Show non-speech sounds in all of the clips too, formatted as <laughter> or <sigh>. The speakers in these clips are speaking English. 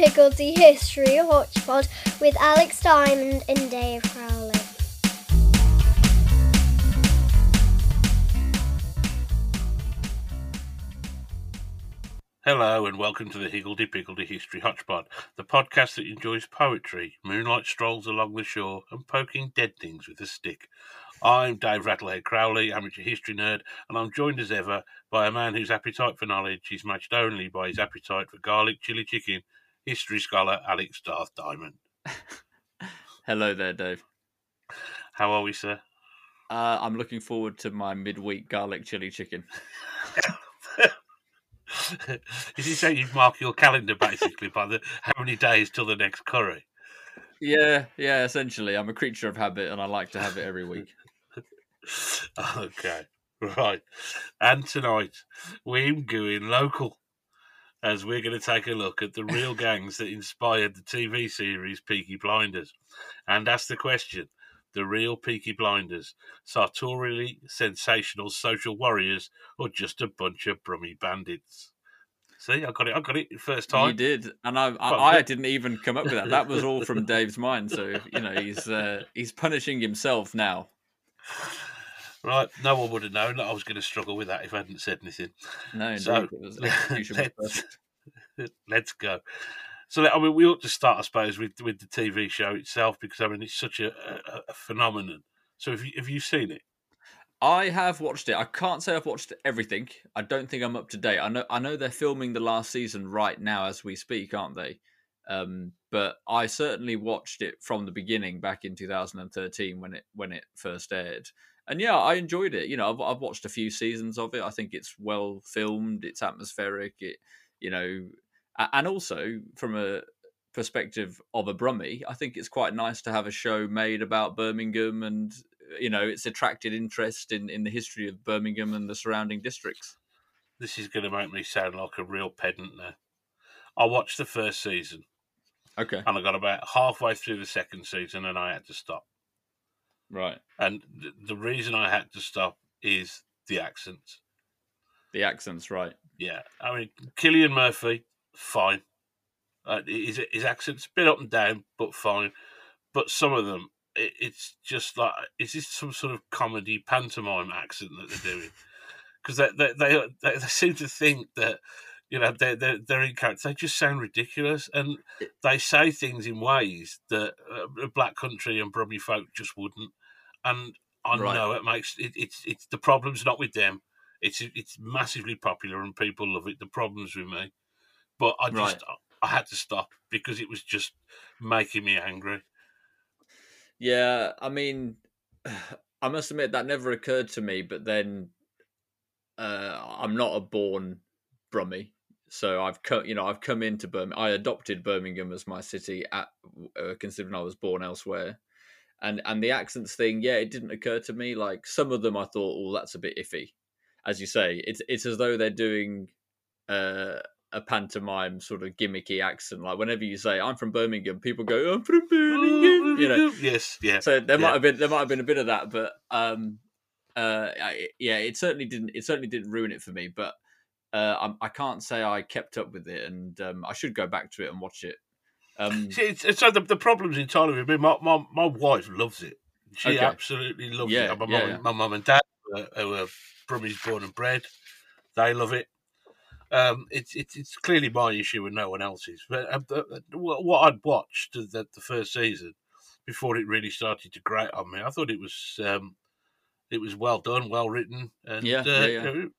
Piggledy History Hodgepod with Alex Diamond and Dave Crowley. Hello and welcome to the Higgledy Piggledy History Hodgepod, the podcast that enjoys poetry, moonlight strolls along the shore, and poking dead things with a stick. I'm Dave Rattlehead Crowley, amateur history nerd, and I'm joined as ever by a man whose appetite for knowledge is matched only by his appetite for garlic chili chicken, history scholar Alex Darth Diamond. <laughs> Hello there, Dave. How are we, sir? Uh, I'm looking forward to my midweek garlic chili chicken. <laughs> is he saying you mark your calendar basically by the how many days till the next curry? Yeah, yeah. Essentially, I'm a creature of habit, and I like to have it every week. <laughs> okay, right. And tonight we're going local as we're going to take a look at the real gangs that inspired the TV series Peaky Blinders and ask the question the real Peaky Blinders, sartorially sensational social warriors, or just a bunch of Brummie bandits? See, I got it. I got it first time. You did, and I, I, I, didn't even come up with that. That was all from <laughs> Dave's mind. So you know, he's uh, he's punishing himself now. Right, no one would have known that I was going to struggle with that if I hadn't said anything. No, so was, <laughs> let's, <laughs> let's go. So I mean, we ought to start, I suppose, with with the TV show itself because I mean it's such a, a, a phenomenon. So have you have you seen it? I have watched it. I can't say I've watched everything. I don't think I'm up to date. I know I know they're filming the last season right now as we speak, aren't they? Um, but I certainly watched it from the beginning back in 2013 when it when it first aired. And yeah, I enjoyed it. You know, I've, I've watched a few seasons of it. I think it's well filmed. It's atmospheric. It, you know, and also from a perspective of a Brummie, I think it's quite nice to have a show made about Birmingham, and you know, it's attracted interest in in the history of Birmingham and the surrounding districts. This is going to make me sound like a real pedant now. I watched the first season. Okay. And I got about halfway through the second season and I had to stop. Right. And th- the reason I had to stop is the accents. The accents, right. Yeah. I mean, Cillian Murphy, fine. Uh, his, his accent's a bit up and down, but fine. But some of them, it, it's just like, is this some sort of comedy pantomime accent that they're doing? Because they, they, they, they, seem to think that, you know, they're, they're, they're in character. They just sound ridiculous. And they say things in ways that uh, black country and Brummie folk just wouldn't. And I right. know it makes it, it's it's the problem's not with them. It's it's massively popular and people love it. The problem's with me. But I just right. I had to stop because it was just making me angry. Yeah, I mean, <sighs> I must admit that never occurred to me. But then, uh, I'm not a born Brummie, so I've come, you know, I've come into Birmingham. I adopted Birmingham as my city, at uh, considering I was born elsewhere. And and the accents thing, yeah, it didn't occur to me. Like some of them, I thought, oh, that's a bit iffy. As you say, it's it's as though they're doing uh, a pantomime sort of gimmicky accent. Like whenever you say "I'm from Birmingham," people go "I'm from Birmingham." You know, <laughs> yes, yeah. So there yeah. might have been there might have been a bit of that, but um, uh, yeah, it certainly didn't it certainly didn't ruin it for me. But uh, I, I can't say I kept up with it, and um, I should go back to it and watch it. Um, <laughs> See, it's, it's, so the, the problem's entirely with me. My, my my wife loves it. She okay. absolutely loves yeah, it. My yeah, mum, yeah. my mum and dad, uh, who are Brummies born and bred, they love it. Um, it's it's it's clearly my issue and no one else's. But uh, what I'd watched the, the first season before it really started to grate on me, I thought it was um, it was well done, well written, and yeah, uh, yeah, know,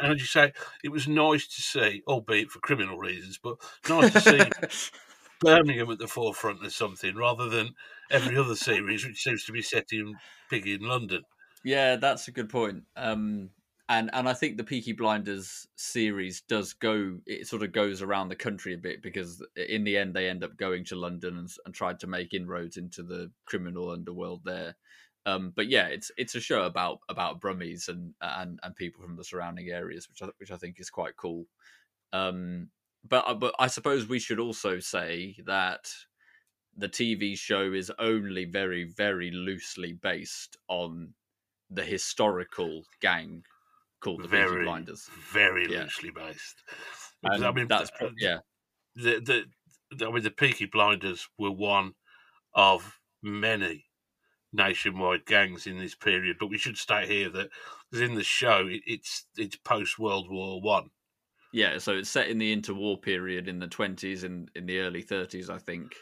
and as you say, it was nice to see, albeit for criminal reasons, but nice to see <laughs> Birmingham at the forefront of something rather than every other series, which seems to be set in piggy in London. Yeah, that's a good point. Um, and and I think the Peaky Blinders series does go. It sort of goes around the country a bit because in the end they end up going to London and, and tried to make inroads into the criminal underworld there. Um, but yeah, it's it's a show about about Brummies and and and people from the surrounding areas, which I, which I think is quite cool. Um, but uh, but I suppose we should also say that the TV show is only very very loosely based on the historical gang called the very, Peaky Blinders. Very yeah. loosely based. And I mean, that's yeah. the, the I mean the Peaky Blinders were one of many nationwide gangs in this period. But we should state here that because in the show it, it's it's post World War One. Yeah, so it's set in the interwar period in the twenties and in the early thirties, I think.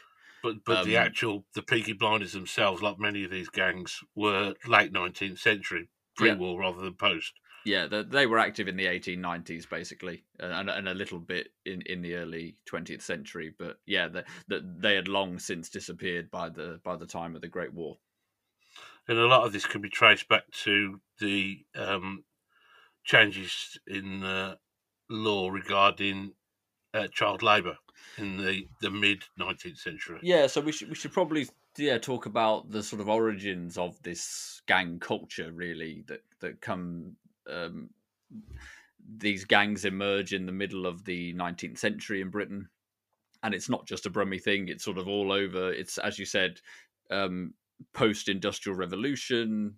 But but um, the actual the Peaky Blinders themselves, like many of these gangs, were late nineteenth century, pre-war yeah. rather than post. Yeah, they were active in the 1890s, basically, and, and a little bit in, in the early 20th century. But yeah, the, the, they had long since disappeared by the by the time of the Great War. And a lot of this can be traced back to the um, changes in uh, law regarding uh, child labour in the, the mid 19th century. Yeah, so we should we should probably yeah talk about the sort of origins of this gang culture really that that come um, these gangs emerge in the middle of the 19th century in Britain and it's not just a Brummie thing it's sort of all over it's as you said um, post industrial revolution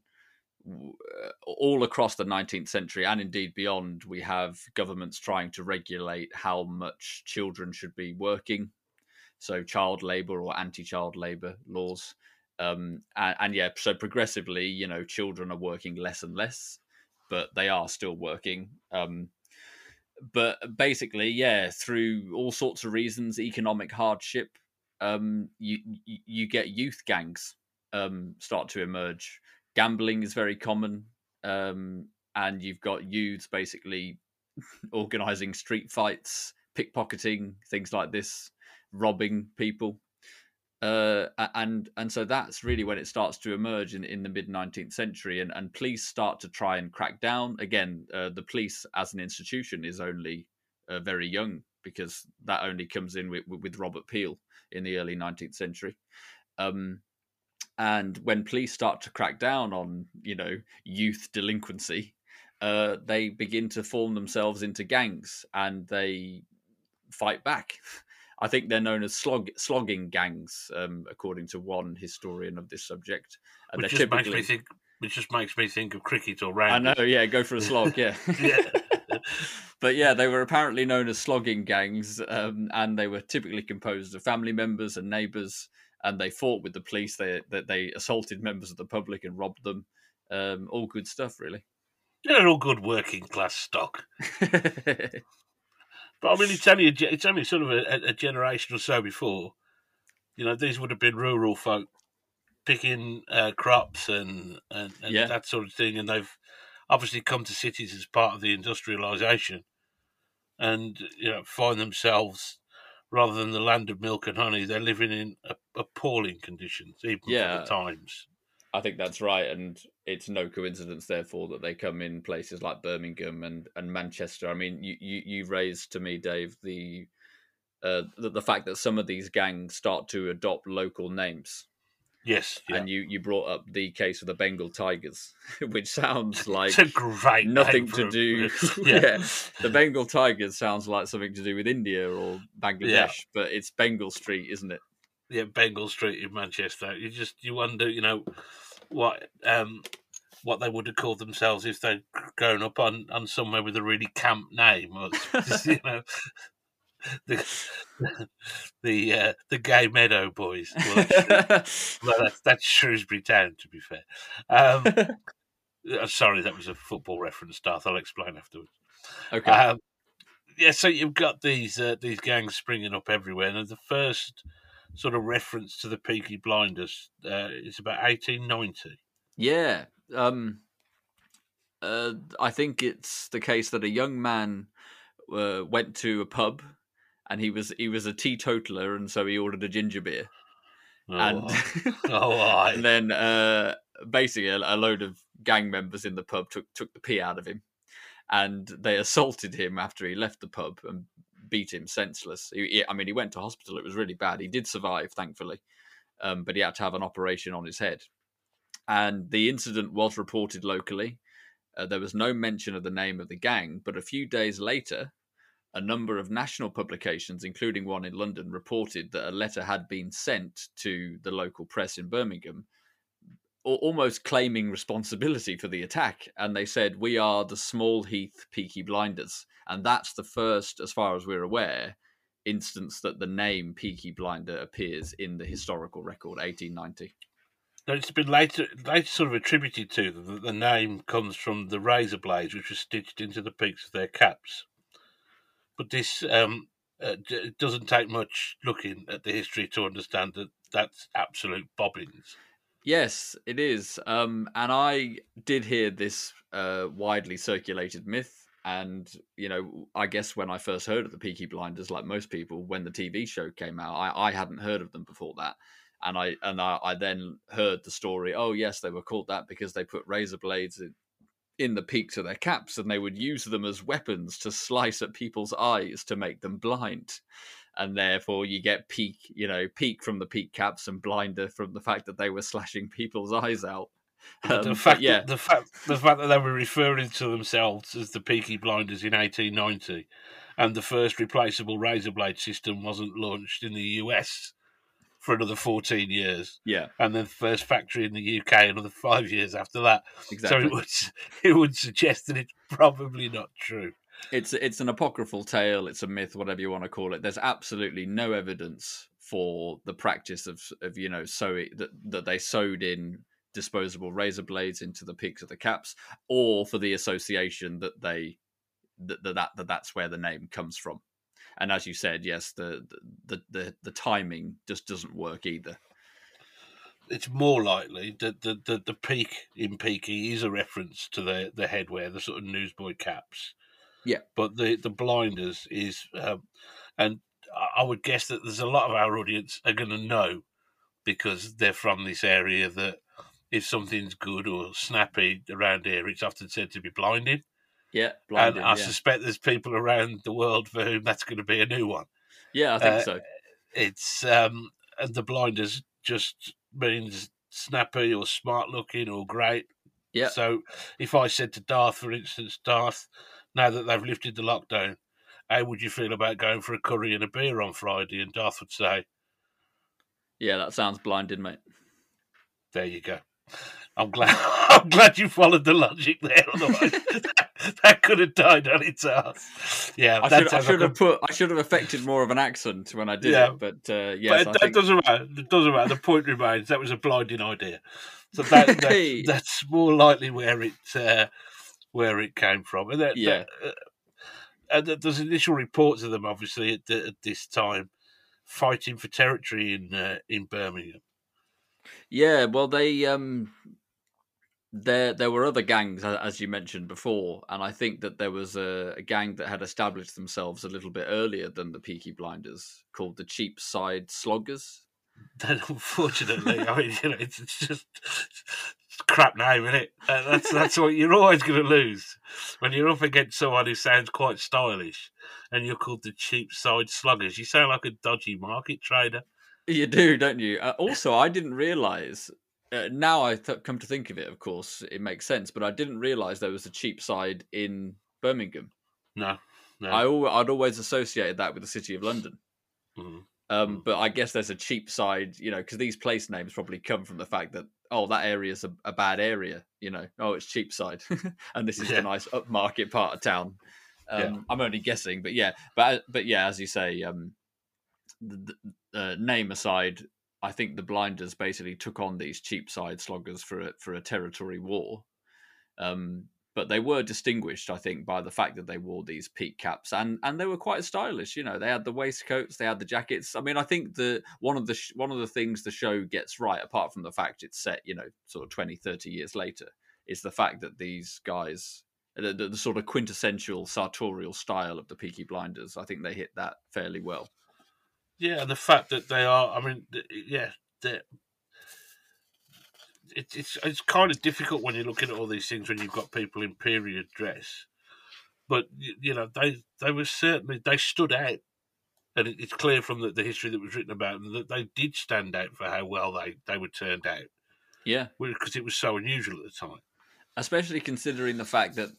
uh, all across the 19th century and indeed beyond, we have governments trying to regulate how much children should be working. So, child labor or anti child labor laws. Um, and, and, yeah, so progressively, you know, children are working less and less, but they are still working. Um, but basically, yeah, through all sorts of reasons, economic hardship, um, you, you get youth gangs um, start to emerge. Gambling is very common, um, and you've got youths basically <laughs> organizing street fights, pickpocketing, things like this, robbing people. Uh, and and so that's really when it starts to emerge in, in the mid 19th century and, and police start to try and crack down. Again uh, the police as an institution is only uh, very young because that only comes in with, with Robert Peel in the early 19th century. Um, and when police start to crack down on, you know, youth delinquency, uh, they begin to form themselves into gangs and they fight back. I think they're known as slog, slogging gangs, um, according to one historian of this subject. And which just typically... makes me think. Which just makes me think of cricket or round. I know, yeah, go for a <laughs> slog, yeah. yeah. <laughs> but yeah, they were apparently known as slogging gangs, um, and they were typically composed of family members and neighbours and they fought with the police. They that they assaulted members of the public and robbed them. Um, all good stuff, really. They're all good working class stock. <laughs> but I mean, it's only a, it's only sort of a, a, generation or so before. You know, these would have been rural folk picking uh, crops and and, and yeah. that sort of thing, and they've obviously come to cities as part of the industrialisation, and you know find themselves rather than the land of milk and honey, they're living in appalling conditions, even yeah, for the times. I think that's right, and it's no coincidence, therefore, that they come in places like Birmingham and, and Manchester. I mean, you, you you raised to me, Dave, the uh, the, the fact that some of these gangs start to adopt local names. Yes, yeah. and you you brought up the case of the Bengal Tigers, <laughs> which sounds like it's a great nothing to do. <laughs> yeah. <laughs> yeah. the Bengal Tigers sounds like something to do with India or Bangladesh, yeah. but it's Bengal Street, isn't it? Yeah, Bengal Street in Manchester. You just you wonder, you know, what um what they would have called themselves if they'd grown up on on somewhere with a really camp name, or, you know <laughs> the <laughs> the uh, the Gay Meadow Boys. <laughs> Well, well that's, that's Shrewsbury Town, to be fair. Um, uh, sorry, that was a football reference, Darth. I'll explain afterwards. Okay. Um, yeah, so you've got these uh, these gangs springing up everywhere, and the first sort of reference to the Peaky Blinders uh, is about eighteen ninety. Yeah, um, uh, I think it's the case that a young man uh, went to a pub and he was he was a teetotaler, and so he ordered a ginger beer. Oh, and <laughs> oh, and then uh, basically a, a, load of gang members in the pub took took the pee out of him, and they assaulted him after he left the pub and beat him senseless. He, he, I mean, he went to hospital. It was really bad. He did survive, thankfully, um, but he had to have an operation on his head. And the incident was reported locally. Uh, there was no mention of the name of the gang, but a few days later, a number of national publications, including one in London, reported that a letter had been sent to the local press in Birmingham, almost claiming responsibility for the attack. And they said, We are the Small Heath Peaky Blinders. And that's the first, as far as we're aware, instance that the name Peaky Blinder appears in the historical record, 1890. Now, it's been later, later sort of attributed to them that the name comes from the razor blades which were stitched into the peaks of their caps. But this um, uh, it doesn't take much looking at the history to understand that that's absolute bobbins. Yes, it is. Um, and I did hear this uh, widely circulated myth. And, you know, I guess when I first heard of the Peaky Blinders, like most people, when the TV show came out, I, I hadn't heard of them before that. And I and I, I then heard the story. Oh yes, they were called that because they put razor blades in, in the peaks of their caps, and they would use them as weapons to slice at people's eyes to make them blind and therefore you get peak, you know, peak from the peak caps and blinder from the fact that they were slashing people's eyes out. Um, the fact, yeah, that, the fact, the fact that they were referring to themselves as the Peaky Blinders in 1890, and the first replaceable razor blade system wasn't launched in the US for another 14 years. Yeah. And then first factory in the UK another five years after that. Exactly. So it would, <laughs> it would suggest that it's probably not true. It's it's an apocryphal tale, it's a myth, whatever you want to call it. There's absolutely no evidence for the practice of of you know sewing that, that they sewed in disposable razor blades into the peaks of the caps, or for the association that they that that, that that's where the name comes from. And as you said, yes, the the the, the timing just doesn't work either. It's more likely that the, the, the peak in Peaky is a reference to the the headwear, the sort of newsboy caps. Yeah, but the the blinders is, um, and I would guess that there's a lot of our audience are going to know because they're from this area that if something's good or snappy around here, it's often said to be blinding. Yeah, blinding, and I yeah. suspect there's people around the world for whom that's going to be a new one. Yeah, I think Uh, so. It's um, and the blinders just means snappy or smart looking or great. Yeah. So if I said to Darth, for instance, Darth, now that they've lifted the lockdown, how would you feel about going for a curry and a beer on Friday? And Darth would say, Yeah, that sounds blinding, mate. "There you go." I'm glad. <laughs> I'm glad you followed the logic there. Otherwise, <laughs> <laughs> that could have died on its ass. Yeah, I should, I should have put I should have affected more of an accent when I did Yeah. it, but uh, yes, but that think doesn't matter. It doesn't matter. The point remains that was a blinding idea. So that, Hey. that's, that's more likely where it uh, where it came from. And that, Yeah. that, uh, and there's initial reports of them, obviously, at, the, at this time, fighting for territory in uh, in Birmingham. Yeah, well, they um, there there were other gangs as you mentioned before, and I think that there was a, a gang that had established themselves a little bit earlier than the Peaky Blinders, called the Cheapside Sloggers. Then, unfortunately, I mean, you know, it's, it's just it's crap name, isn't it? Uh, that's that's what you're always going to lose when you're up against someone who sounds quite stylish, and you're called the Cheapside Sloggers. You sound like a dodgy market trader. You do, don't you? Uh, also, I didn't realize. Uh, now I th- come to think of it, of course, it makes sense. But I didn't realize there was a Cheapside in Birmingham. No, no. I al- I'd always associated that with the city of London. Mhm. Um, but I guess there's a cheap side, you know, because these place names probably come from the fact that oh, that area's a, a bad area, you know. Oh, it's cheap side, <laughs> and this is Yeah. the nice upmarket part of town. Um, Yeah. I'm only guessing, but yeah, but but yeah, as you say, um, the, the uh, name aside, I think the Blinders basically took on these Cheapside Sloggers for a, for a territory war. Um, but they were distinguished, I think, by the fact that they wore these peak caps and and they were quite stylish. You know, they had the waistcoats, they had the jackets. I mean, I think the one of the sh- one of the things the show gets right, apart from the fact it's set, you know, sort of 20, 30 years later, is the fact that these guys. The, the, the sort of quintessential sartorial style of the Peaky Blinders, I think they hit that fairly well. Yeah, and the fact that they are, I mean, yeah, they're- it's it's it's kind of difficult when you're looking at all these things when you've got people in period dress, but you know they they were certainly they stood out, and it, it's clear from the, the history that was written about them that they did stand out for how well they they were turned out Yeah, because it was so unusual at the time. especially considering the fact that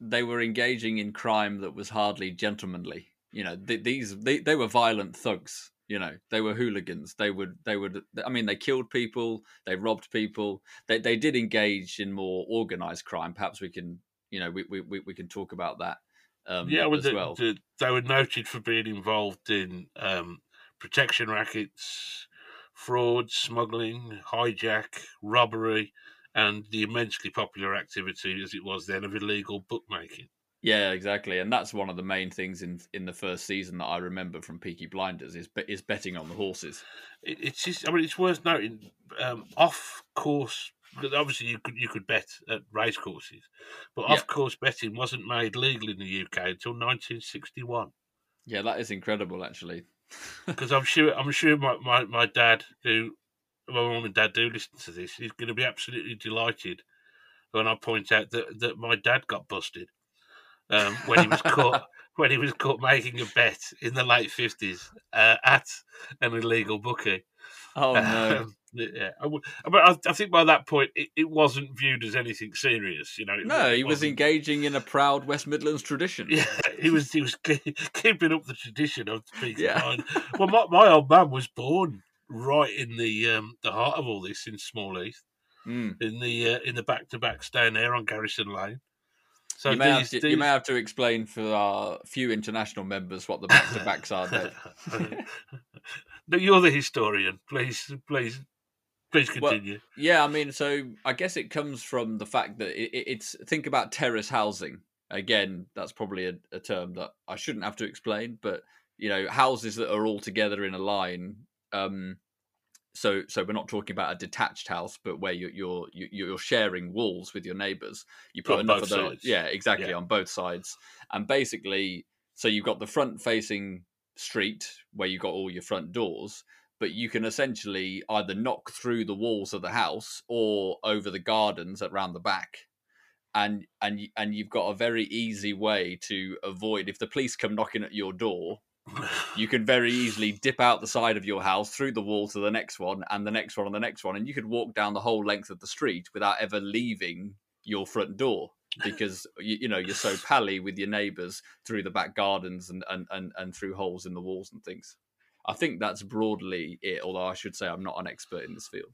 they were engaging in crime that was hardly gentlemanly. You know, th- these they, they were violent thugs. You know, they were hooligans. They would they would. I mean, they killed people. They robbed people. They they did engage in more organized crime. Perhaps we can you know we we we, we can talk about that Um, yeah, well, as the, well. the- they were noted for being involved in um, protection rackets, fraud, smuggling, hijack, robbery, and the immensely popular activity, as it was then, of illegal bookmaking. Yeah, exactly, and that's one of the main things in in the first season that I remember from Peaky Blinders is is betting on the horses. It, it's just, I mean, it's worth noting, um, off course. Because obviously, you could you could bet at race courses, but Yeah. off course betting wasn't made legal in the UK until 1961. Yeah, that is incredible, actually. <laughs> because I'm sure I'm sure my, my, my dad, who my mum and dad do listen to this, is going to be absolutely delighted when I point out that, that my dad got busted um, when he was caught <laughs> when he was caught making a bet in the late fifties uh, at an illegal bookie. Oh no. Um, yeah, I, but I, I think by that point it, it wasn't viewed as anything serious. You know, No, he was engaging in a proud West Midlands tradition. Yeah, <laughs> he was he was keeping up the tradition of speaking Yeah. line. Well, my, my old man was born right in the um, the heart of all this in Small Heath, Mm. in the uh, in the back to backs down there on Garrison Lane. So you, may have to, these- you may have to explain for our few international members what the back to backs are. Dave. <laughs> no, you're the historian. Please, please, please Well, continue. Yeah, I mean, so I guess it comes from the fact that it, it- it's think about terrace housing. Again, that's probably a, a term that I shouldn't have to explain, but you know, houses that are all together in a line. Um, so, so we're not talking about a detached house, but where you're you're you- you're sharing walls with your neighbours. You put On enough both of those, sides. yeah, exactly, Yeah. on both sides, and basically, so you've got the front facing street where you've got all your front doors, but you can essentially either knock through the walls of the house or over the gardens around the back and and and you've got a very easy way to avoid if the police come knocking at your door <laughs> you can very easily dip out the side of your house through the wall to the next one and the next one and the next one and you could walk down the whole length of the street without ever leaving your front door because you, you know you're so pally with your neighbors through the back gardens and, and and and through holes in the walls and things i think that's broadly it although i should say i'm not an expert in this field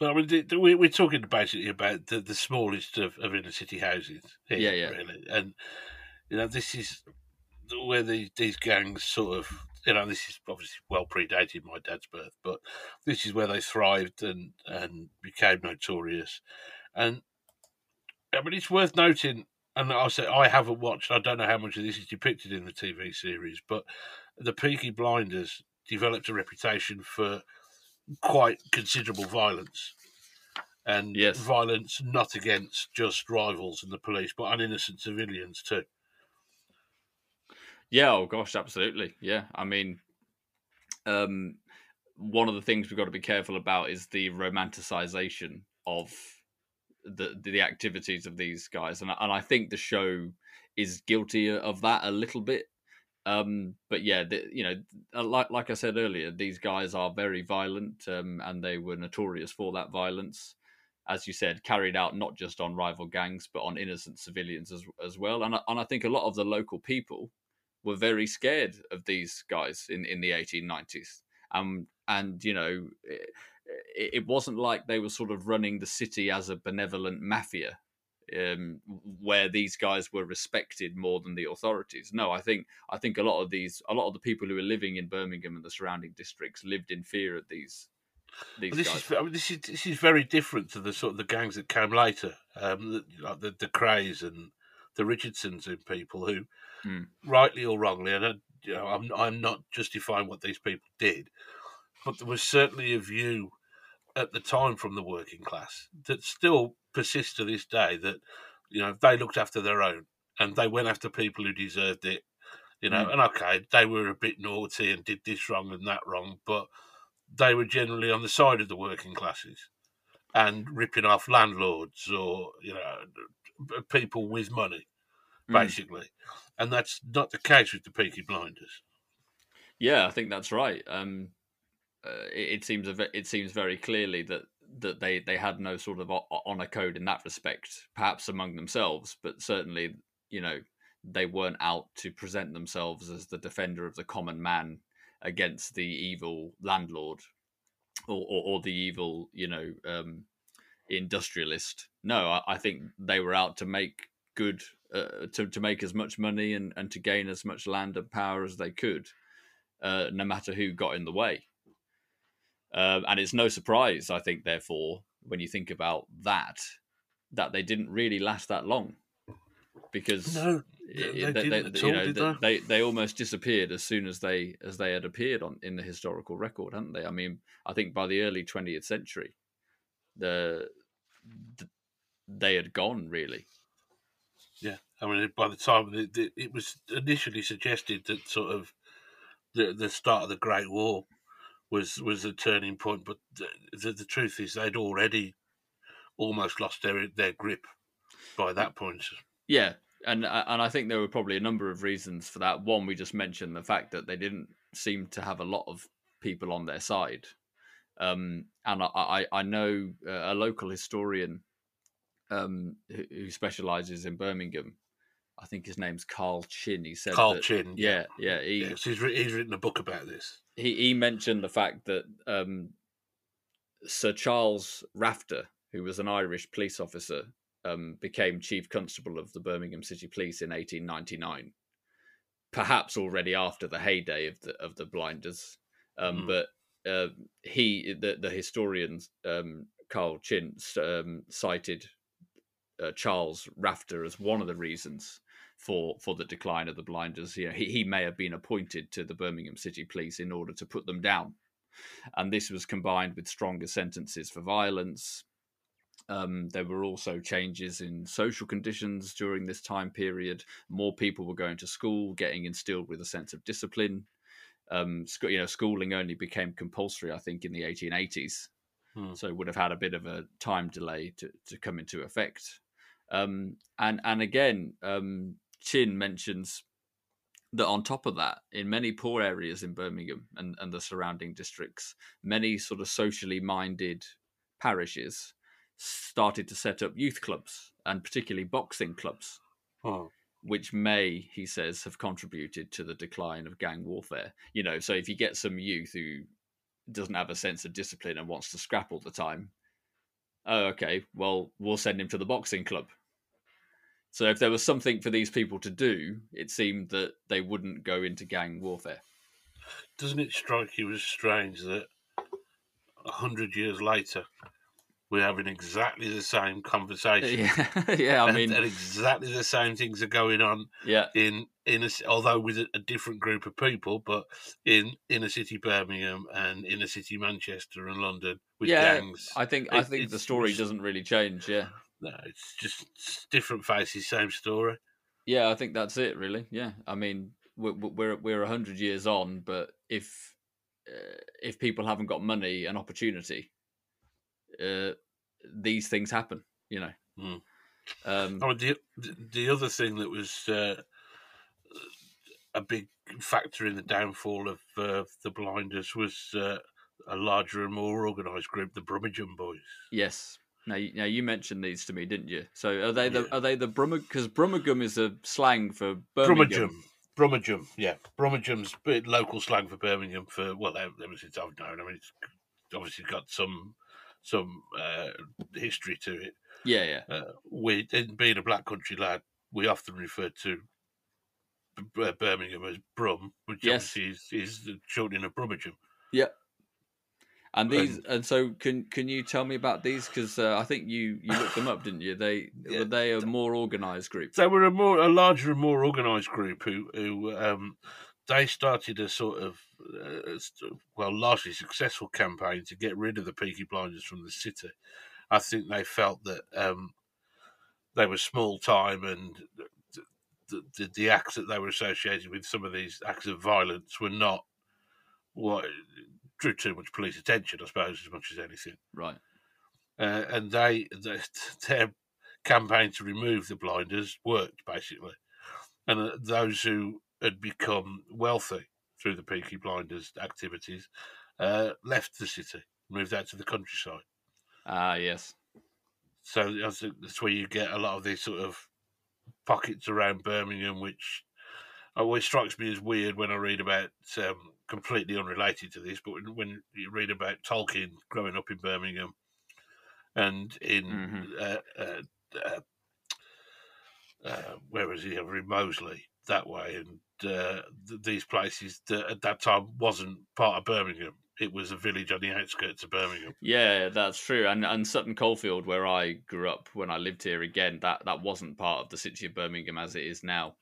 Well, I mean, the- the- we- we're talking basically about the, the smallest of, of inner city houses. Here, Yeah, yeah. Really, and you know, this is where the, these gangs sort of, you know, this is obviously well predated my dad's birth, but this is where they thrived and and became notorious. And I mean, it's worth noting. And I say I haven't watched. I don't know how much of this is depicted in the TV series, but the Peaky Blinders developed a reputation for quite considerable violence. And Yes. violence not against just rivals and the police, but on innocent civilians too. Yeah, oh gosh, absolutely. Yeah. I mean, um, one of the things we've got to be careful about is the romanticization of the the activities of these guys, and and I think the show is guilty of that a little bit. Um, but yeah, the, you know, uh, like like I said earlier, these guys are very violent, um, and they were notorious for that violence. As you said, carried out not just on rival gangs, but on innocent civilians as as well. And and I think a lot of the local people were very scared of these guys in, in the 1890s. Um, and, you know, it, it wasn't like they were sort of running the city as a benevolent mafia um, where these guys were respected more than the authorities. No, I think I think a lot of these, a lot of the people who were living in Birmingham and the surrounding districts lived in fear of these these Well, this guys. is I mean, this is this is very different to the sort of the gangs that came later, um, the, like the the Krays and the Richardsons and people who, Hmm. rightly or wrongly, and I, you know, I'm I'm not justifying what these people did, but there was certainly a view at the time from the working class that still persists to this day that you know they looked after their own and they went after people who deserved it. You know, Hmm. and okay, they were a bit naughty and did this wrong and that wrong, but they were generally on the side of the working classes and ripping off landlords or you know people with money Mm. And that's not the case with the peaky blinders Yeah, I think that's right. Um, uh, it, it seems it seems very clearly that that they they had no sort of honor code in that respect, perhaps among themselves, but certainly you know they weren't out to present themselves as the defender of the common man against the evil landlord or or, or the evil you know um, industrialist. No, I, I think they were out to make good uh, to to make as much money and and to gain as much land and power as they could, uh, no matter who got in the way. Um, and it's no surprise, I think, therefore, when you think about that, that they didn't really last that long, because No, they they, didn't at all, know, they, they? they they almost disappeared as soon as they as they had appeared on in the historical record, hadn't they? I mean, I think by the early twentieth century, the, the they had gone really. Yeah, I mean, by the time the, the, it was initially suggested that sort of the the start of the Great War was was a turning point, but the, the, the truth is they'd already almost lost their their grip by that point. Yeah, and uh, and I think there were probably a number of reasons for that. One, we just mentioned the fact that they didn't seem to have a lot of people on their side, um, and I I, I know uh, a local historian um, who, who specialises in Birmingham. I think his name's Carl Chinn. He said Carl that, Chinn, Yeah, yeah. He, Yes, he's, writ- he's written a book about this. he he mentioned the fact that um, Sir Charles Rafter, who was an Irish police officer, um, became chief constable of the Birmingham City Police in 1899. Perhaps already after the heyday of the of the blinders, um, Mm. but uh, he the the historian um, Carl Chinn um, cited uh, Charles Rafter as one of the reasons for for the decline of the blinders. You know, he, he may have been appointed to the Birmingham City Police in order to put them down, and this was combined with stronger sentences for violence. Um, there were also changes in social conditions during this time period. More people were going to school, getting instilled with a sense of discipline. Um, sc- you know, schooling only became compulsory, I think, in the 1880s. Hmm. So it would have had a bit of a time delay to, to come into effect. Um, and and again, um, Chinn mentions that on top of that, in many poor areas in Birmingham and, and the surrounding districts, many sort of socially minded parishes started to set up youth clubs and particularly boxing clubs, Oh, which may, he says, have contributed to the decline of gang warfare. You know, so if you get some youth who doesn't have a sense of discipline and wants to scrap all the time, oh, okay, well, we'll send him to the boxing club. So if there was something for these people to do, it seemed that they wouldn't go into gang warfare. doesn't it strike you as strange that a hundred years later we're having exactly the same conversation? <laughs> Yeah, <laughs> yeah. I and- mean, and exactly the same things are going on yeah, in in a, although with a, a different group of people, but in inner city Birmingham and inner city Manchester and London with yeah. gangs. I think I It- think the story doesn't really change. Yeah, No, it's just s- different faces, same story. yeah. I think that's it. Really. Yeah. I mean, we're we're we're a hundred years on, but if uh, if people haven't got money and opportunity, uh, these things happen. You know. Mm. Um, Oh, the the- the other thing that was uh, a big factor in the downfall of uh, the Blinders was uh, a larger and more organised group, the Brummagem Boys. Yes. Now, you- now you mentioned these to me, didn't you? So are they the Yeah. are they the Brummag? Because Brummagem is a slang for Birmingham. Brummagem. Brummagem, yeah. Brummagem's a bit local slang for Birmingham for, well, ever since I've known. I mean, it's obviously got some some uh, history to it. Yeah, yeah, Uh, we, in being a black country lad, we often refer to Birmingham as Brum, which Yes. obviously is, is the shortening of Brummagem. And these, And- so can can you tell me about these? Because uh, I think you you looked them up, didn't you? They Yeah. were they a more organised group? They were a more a larger and more organised group who who um, they started a sort of uh, well largely successful campaign to get rid of the Peaky Blinders from the city. I think they felt that um, they were small time and the, the, the acts that they were associated with some of these acts of violence were not what drew too much police attention, I suppose, as much as anything Right. uh, and they, they <laughs> their campaign to remove the blinders worked basically, and uh, those who had become wealthy through the Peaky Blinders activities uh, left the city, moved out to the countryside. Ah, yes. So I think that's where you get a lot of these sort of pockets around Birmingham, which always strikes me as weird when I read about um, completely unrelated to this, but when, when you read about Tolkien growing up in Birmingham and in Mhm. uh, uh, uh, uh, where was he over in Moseley that way, and uh, th- these places that at that time wasn't part of Birmingham. It was a village on the outskirts of Birmingham. Yeah, that's true. And and Sutton Coldfield, where I grew up when I lived here, again that that wasn't part of the city of Birmingham as it is now.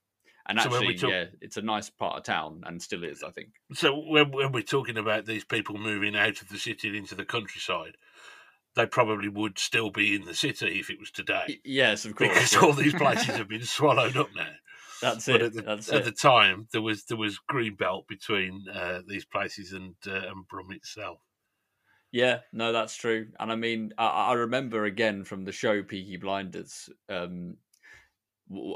And So when we actually, talk- yeah, it's a nice part of town and still is, I think. So when, when we're talking about these people moving out of the city and into the countryside, they probably would still be in the city if it was today, Yes, of course. because yeah. all these places <laughs> have been swallowed up now. That's But it. at the, That's at it. the time, there was there was green belt between uh, these places and uh, and Brum itself. Yeah, no, that's true. And I mean, I, I remember again from the show Peaky Blinders. Um,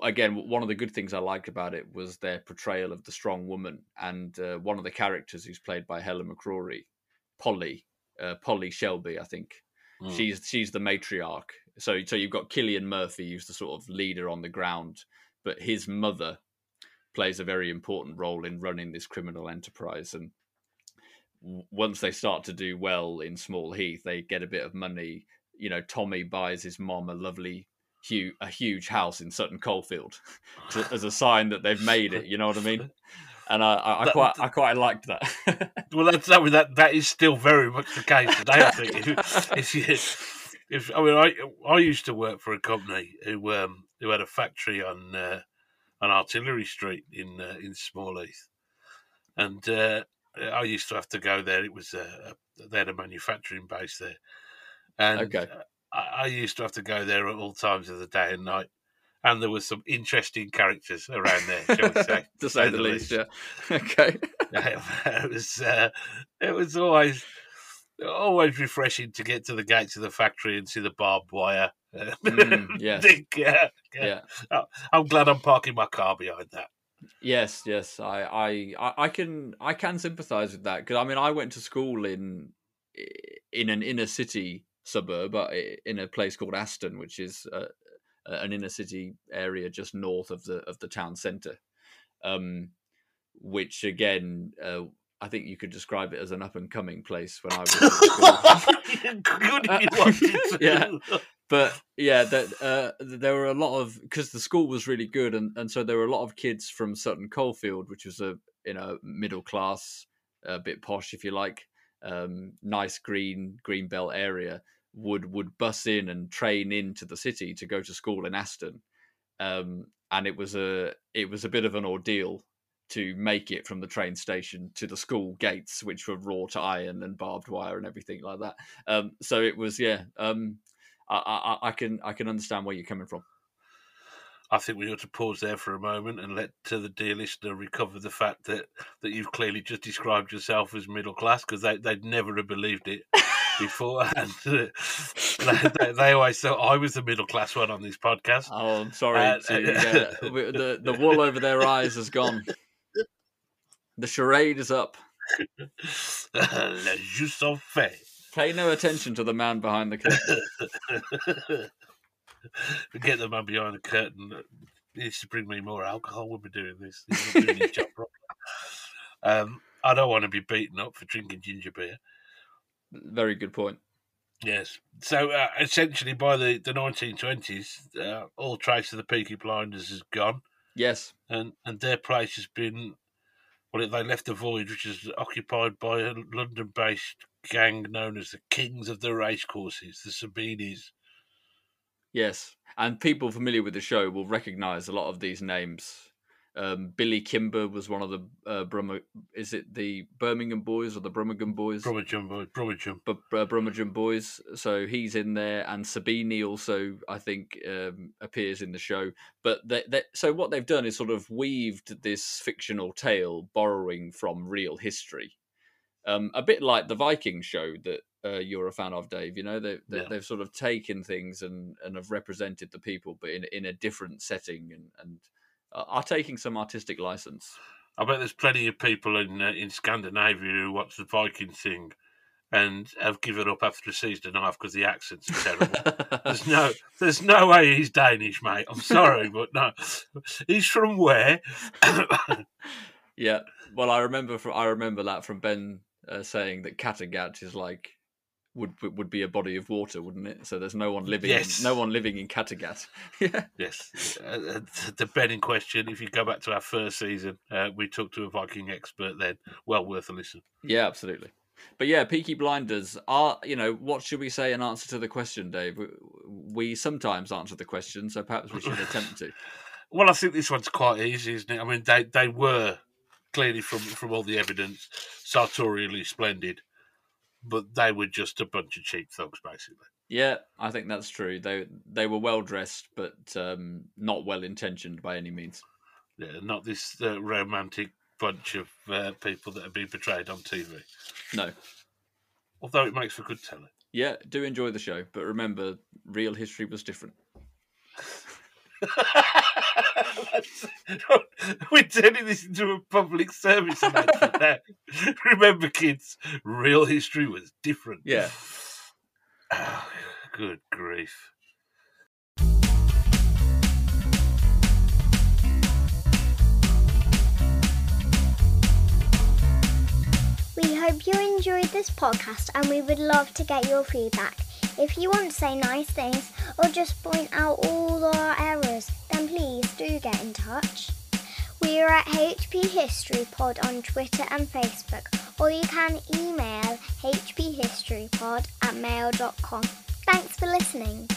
again, one of the good things I liked about it was their portrayal of the strong woman, and uh, one of the characters who's played by Helen McCrory, Polly, uh, Polly Shelby, I think. Mm. She's she's the matriarch. So so you've got Cillian Murphy, who's the sort of leader on the ground, but his mother plays a very important role in running this criminal enterprise. And once they start to do well in Small Heath, they get a bit of money. You know, Tommy buys his mom a lovely. Huge, a huge house in Sutton Coldfield to, <laughs> as a <laughs> sign that they've made it. You know what I mean? And I, I, I That- quite, I quite liked that. <laughs> Well, that's that, that. That is still very much the case today. I think. If, if, you, if I mean, I I used to work for a company who um who had a factory on uh, on Artillery Street in uh, in Small Heath, and uh, I used to have to go there. It was uh, they had a manufacturing base there, and Okay. I, I used to have to go there at all times of the day and night. And there were some interesting characters around there, shall we say? <laughs> to say the least, yeah. <laughs> Okay. <laughs> it was uh, it was always always refreshing to get to the gates of the factory and see the barbed wire. Mm, yes. Think, uh, Yeah. I'm glad I'm parking my car behind that. Yes, yes, I, I, I- I can, I can sympathise with that because I mean, I went to school in, in an inner city suburb, uh, in a place called Aston, which is uh, an inner city area just north of the of the town centre. Um, which again, uh, I think you could describe it as an up and coming place when I was at school. <laughs> Good if wanted to. Yeah. but yeah, that uh, there were a lot of because the school was really good, and, and so there were a lot of kids from Sutton Coldfield, which was a you know middle class, a bit posh if you like, um, nice green green belt area. Would would bus in and train into the city to go to school in Aston, um, and it was a it was a bit of an ordeal to make it from the train station to the school gates, which were wrought iron and barbed wire and everything like that. Um, so it was yeah. Um, I, I, I can I can understand where you're coming from. I think we ought to pause there for a moment and let uh, the dear listener recover the fact that, that you've clearly just described yourself as middle class because they, they'd never have believed it before. <laughs> and uh, they, they, always thought I was the middle class one on this podcast. Oh, I'm sorry. Uh, to, yeah, <laughs> the the wool over their eyes has gone. The charade is up. <laughs> Les jeux sont faits. Pay no attention to the man behind the curtain. Forget the man behind the curtain. He needs to bring me more alcohol when we're doing this. Doing. Um, I don't want to be beaten up for drinking ginger beer. Very good point. Yes. So uh, essentially, by the, the 1920s, uh, all trace of the Peaky Blinders is gone, Yes. and, and their place has been, well, they left the void, which is occupied by a London based gang known as the Kings of the Racecourses, the Sabinis. Yes, and people familiar with the show will recognise a lot of these names. Um, Billy Kimber was one of the uh. Is it the Birmingham Boys or the Brummagem Boys? Brummagem, boys, Brummagem. but uh, Brummagem Boys. So he's in there, and Sabini also, I think, um, appears in the show. But they, they, so what they've done is sort of weaved this fictional tale, borrowing from real history, um, a bit like the Viking show that uh, you're a fan of, Dave. You know, they, they, Yeah. they've sort of taken things and and have represented the people, but in in a different setting, and and are taking some artistic license. I bet there's plenty of people in uh, in Scandinavia who watch the Viking thing and have given up after a season and a half because the accents are terrible. There's no, there's no way he's Danish, mate. I'm sorry, but no, he's from where? <coughs> Yeah, well, I remember from I remember that from Ben uh, saying that Kattegat is like would would be a body of water, wouldn't it? So there's no one living, Yes. in, no one living in Kattegat. yeah, <laughs> Yes, uh, uh, the Ben in question. If you go back to our first season, uh, we talked to a Viking expert. Then, well worth a listen. yeah, absolutely. But yeah, Peaky Blinders are, you know, what should we say in answer to the question, Dave? We, we sometimes answer the question, so perhaps we should <laughs> attempt to. Well, I think this one's quite easy, isn't it? I mean, they they were clearly from from all the evidence sartorially splendid, but they were just a bunch of cheap thugs, basically. Yeah, I think that's true. They they were well dressed, but um, not well intentioned by any means. Yeah, not this uh, romantic bunch of uh, people that have been portrayed on TV. No. Although it makes for good telly. Yeah, do enjoy the show, but remember, real history was different. <laughs> That's- <laughs> We're turning this into a public service announcement <laughs> now. Remember, kids, real history was different. Yeah. Ah, <sighs> good grief. We hope you enjoyed this podcast and we would love to get your feedback. If you want to say nice things or just point out all our errors, then please do get in touch. We are at HP History Pod on Twitter and Facebook, or you can email hphistorypod at mail.com. Thanks for listening.